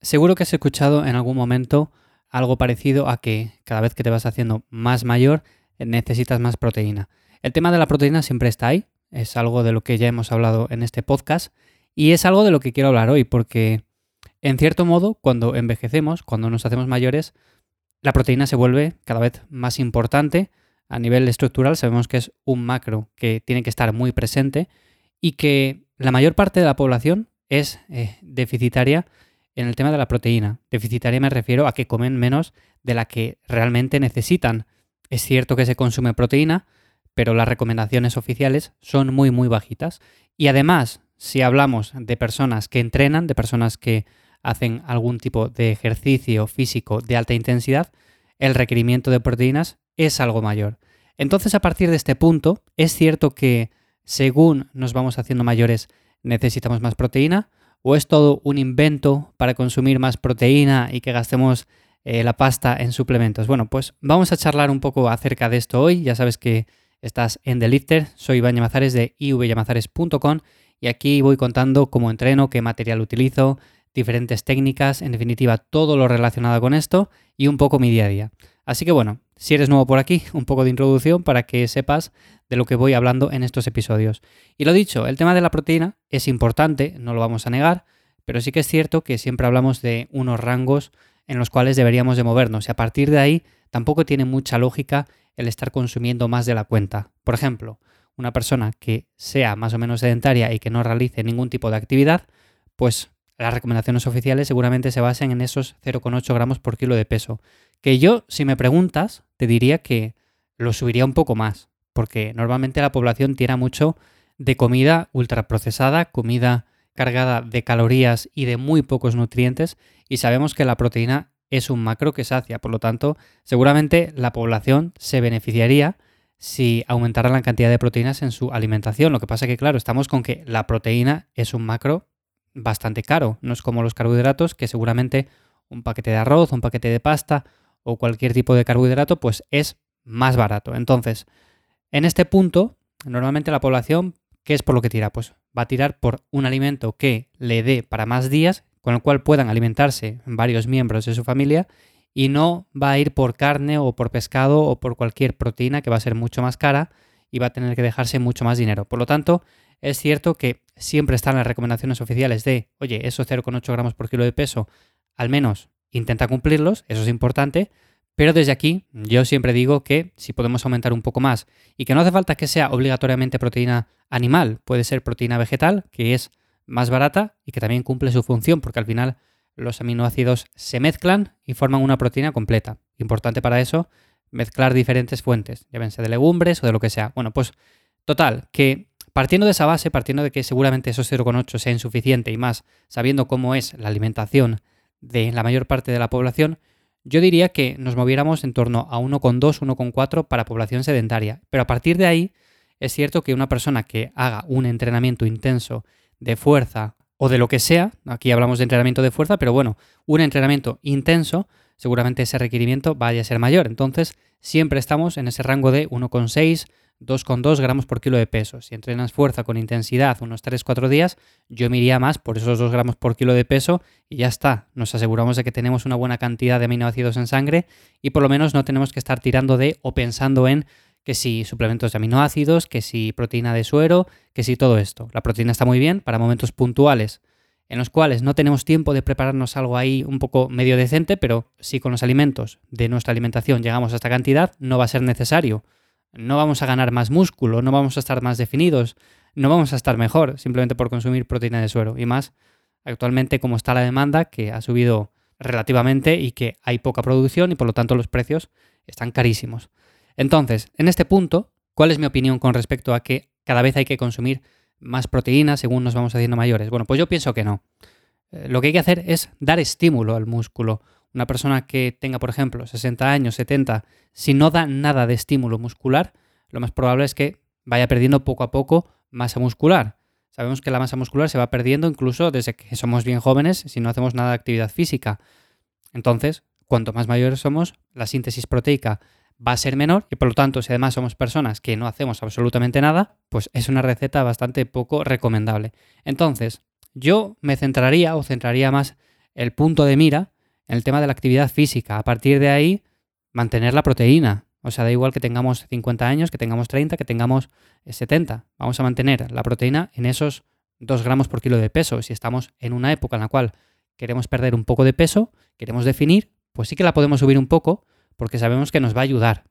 Seguro que has escuchado en algún momento algo parecido a que cada vez que te vas haciendo más mayor necesitas más proteína. El tema de la proteína siempre está ahí, es algo de lo que ya hemos hablado en este podcast y es algo de lo que quiero hablar hoy porque en cierto modo cuando envejecemos, cuando nos hacemos mayores, la proteína se vuelve cada vez más importante. A nivel estructural sabemos que es un macro que tiene que estar muy presente y que la mayor parte de la población es eh, deficitaria en el tema de la proteína. Deficitaria me refiero a que comen menos de la que realmente necesitan. Es cierto que se consume proteína, pero las recomendaciones oficiales son muy muy bajitas. Y además, si hablamos de personas que entrenan, de personas que hacen algún tipo de ejercicio físico de alta intensidad, el requerimiento de proteínas es algo mayor. Entonces, a partir de este punto, es cierto que según nos vamos haciendo mayores necesitamos más proteína, ¿O es todo un invento para consumir más proteína y que gastemos eh, la pasta en suplementos? Bueno, pues vamos a charlar un poco acerca de esto hoy. Ya sabes que estás en The Lifter. Soy Iván Llamazares de ivyamazares.com y aquí voy contando cómo entreno, qué material utilizo, diferentes técnicas, en definitiva todo lo relacionado con esto y un poco mi día a día. Así que bueno, si eres nuevo por aquí, un poco de introducción para que sepas de lo que voy hablando en estos episodios. Y lo dicho, el tema de la proteína es importante, no lo vamos a negar, pero sí que es cierto que siempre hablamos de unos rangos en los cuales deberíamos de movernos y a partir de ahí tampoco tiene mucha lógica el estar consumiendo más de la cuenta. Por ejemplo, una persona que sea más o menos sedentaria y que no realice ningún tipo de actividad, pues las recomendaciones oficiales seguramente se basen en esos 0,8 gramos por kilo de peso. Que yo, si me preguntas, te diría que lo subiría un poco más porque normalmente la población tira mucho de comida ultraprocesada, comida cargada de calorías y de muy pocos nutrientes, y sabemos que la proteína es un macro que sacia, por lo tanto, seguramente la población se beneficiaría si aumentara la cantidad de proteínas en su alimentación. Lo que pasa que, claro, estamos con que la proteína es un macro bastante caro, no es como los carbohidratos, que seguramente un paquete de arroz, un paquete de pasta o cualquier tipo de carbohidrato, pues es más barato. Entonces, en este punto, normalmente la población, ¿qué es por lo que tira? Pues va a tirar por un alimento que le dé para más días, con el cual puedan alimentarse varios miembros de su familia, y no va a ir por carne o por pescado o por cualquier proteína que va a ser mucho más cara y va a tener que dejarse mucho más dinero. Por lo tanto, es cierto que siempre están las recomendaciones oficiales de, oye, esos 0,8 gramos por kilo de peso, al menos intenta cumplirlos, eso es importante, pero desde aquí yo siempre digo que si podemos aumentar un poco más y que no hace falta que sea obligatoriamente proteína animal, puede ser proteína vegetal, que es más barata y que también cumple su función, porque al final los aminoácidos se mezclan y forman una proteína completa. Importante para eso, mezclar diferentes fuentes, ya llávense de legumbres o de lo que sea. Bueno, pues total, que partiendo de esa base, partiendo de que seguramente esos 0,8 sea insuficiente y más sabiendo cómo es la alimentación de la mayor parte de la población, yo diría que nos moviéramos en torno a 1,2, 1,4 para población sedentaria. Pero a partir de ahí, es cierto que una persona que haga un entrenamiento intenso de fuerza o de lo que sea, aquí hablamos de entrenamiento de fuerza, pero bueno, un entrenamiento intenso, seguramente ese requerimiento vaya a ser mayor. Entonces, siempre estamos en ese rango de 1,6, 2,2 gramos por kilo de peso. Si entrenas fuerza con intensidad unos 3-4 días, yo me iría más por esos 2 gramos por kilo de peso y ya está. Nos aseguramos de que tenemos una buena cantidad de aminoácidos en sangre y por lo menos no tenemos que estar tirando de o pensando en que si suplementos de aminoácidos, que si proteína de suero, que si todo esto. La proteína está muy bien para momentos puntuales en los cuales no tenemos tiempo de prepararnos algo ahí un poco medio decente, pero si con los alimentos de nuestra alimentación llegamos a esta cantidad, no va a ser necesario no vamos a ganar más músculo, no vamos a estar más definidos, no vamos a estar mejor simplemente por consumir proteína de suero. Y más actualmente como está la demanda, que ha subido relativamente y que hay poca producción y por lo tanto los precios están carísimos. Entonces, en este punto, ¿cuál es mi opinión con respecto a que cada vez hay que consumir más proteína según nos vamos haciendo mayores? Bueno, pues yo pienso que no. Eh, lo que hay que hacer es dar estímulo al músculo. Una persona que tenga, por ejemplo, 60 años, 70, si no da nada de estímulo muscular, lo más probable es que vaya perdiendo poco a poco masa muscular. Sabemos que la masa muscular se va perdiendo incluso desde que somos bien jóvenes si no hacemos nada de actividad física. Entonces, cuanto más mayores somos, la síntesis proteica va a ser menor y por lo tanto, si además somos personas que no hacemos absolutamente nada, pues es una receta bastante poco recomendable. Entonces, yo me centraría o centraría más el punto de mira en el tema de la actividad física. A partir de ahí, mantener la proteína. O sea, da igual que tengamos 50 años, que tengamos 30, que tengamos 70. Eh, Vamos a mantener la proteína en esos 2 gramos por kilo de peso. Si estamos en una época en la cual queremos perder un poco de peso, queremos definir, pues sí que la podemos subir un poco porque sabemos que nos va a ayudar.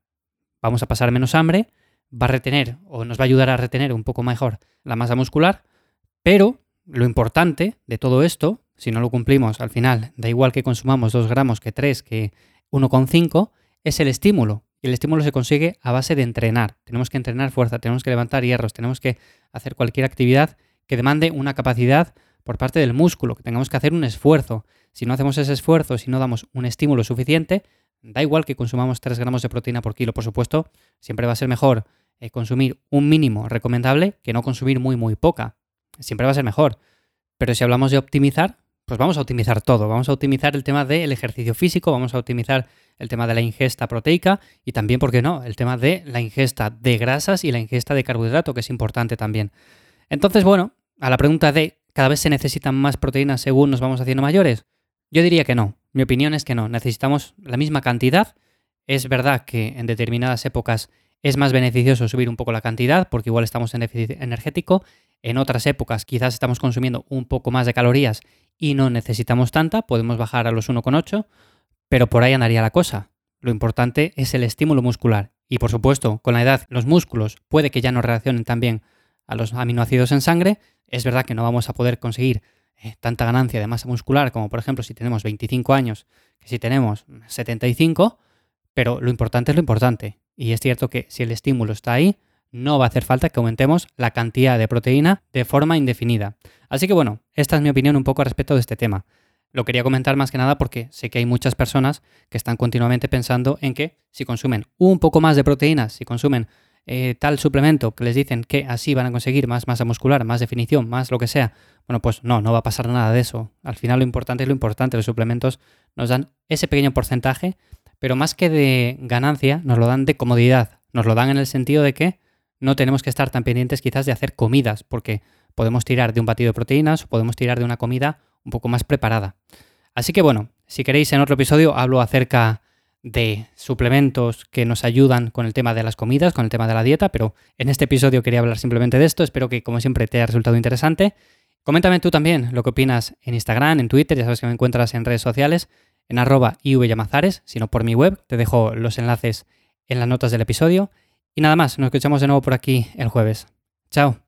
Vamos a pasar menos hambre, va a retener o nos va a ayudar a retener un poco mejor la masa muscular, pero lo importante de todo esto, si no lo cumplimos al final, da igual que consumamos 2 gramos que 3, que 1,5, es el estímulo. Y el estímulo se consigue a base de entrenar. Tenemos que entrenar fuerza, tenemos que levantar hierros, tenemos que hacer cualquier actividad que demande una capacidad por parte del músculo, que tengamos que hacer un esfuerzo. Si no hacemos ese esfuerzo, si no damos un estímulo suficiente, da igual que consumamos 3 gramos de proteína por kilo, por supuesto, siempre va a ser mejor eh, consumir un mínimo recomendable que no consumir muy, muy poca. Siempre va a ser mejor. Pero si hablamos de optimizar, pues vamos a optimizar todo. Vamos a optimizar el tema del ejercicio físico, vamos a optimizar el tema de la ingesta proteica y también, ¿por qué no?, el tema de la ingesta de grasas y la ingesta de carbohidrato, que es importante también. Entonces, bueno, a la pregunta de ¿cada vez se necesitan más proteínas según nos vamos haciendo mayores? Yo diría que no. Mi opinión es que no. Necesitamos la misma cantidad. Es verdad que en determinadas épocas es más beneficioso subir un poco la cantidad porque igual estamos en déficit energético. En otras épocas quizás estamos consumiendo un poco más de calorías y no necesitamos tanta, podemos bajar a los 1,8, pero por ahí andaría la cosa. Lo importante es el estímulo muscular. Y por supuesto, con la edad los músculos puede que ya no reaccionen tan bien a los aminoácidos en sangre. Es verdad que no vamos a poder conseguir eh, tanta ganancia de masa muscular como por ejemplo si tenemos 25 años que si tenemos 75, pero lo importante es lo importante. Y es cierto que si el estímulo está ahí, no va a hacer falta que aumentemos la cantidad de proteína de forma indefinida. Así que bueno, esta es mi opinión un poco respecto de este tema. Lo quería comentar más que nada porque sé que hay muchas personas que están continuamente pensando en que si consumen un poco más de proteínas, si consumen eh, tal suplemento que les dicen que así van a conseguir más masa muscular, más definición, más lo que sea, bueno, pues no, no va a pasar nada de eso. Al final lo importante es lo importante, los suplementos nos dan ese pequeño porcentaje, pero más que de ganancia, nos lo dan de comodidad, nos lo dan en el sentido de que no tenemos que estar tan pendientes quizás de hacer comidas, porque podemos tirar de un batido de proteínas o podemos tirar de una comida un poco más preparada. Así que bueno, si queréis en otro episodio hablo acerca de suplementos que nos ayudan con el tema de las comidas, con el tema de la dieta, pero en este episodio quería hablar simplemente de esto. Espero que como siempre te haya resultado interesante. Coméntame tú también lo que opinas en Instagram, en Twitter, ya sabes que me encuentras en redes sociales, en arroba ivyamazares, sino por mi web, te dejo los enlaces en las notas del episodio. Y nada más, nos escuchamos de nuevo por aquí el jueves. Chao.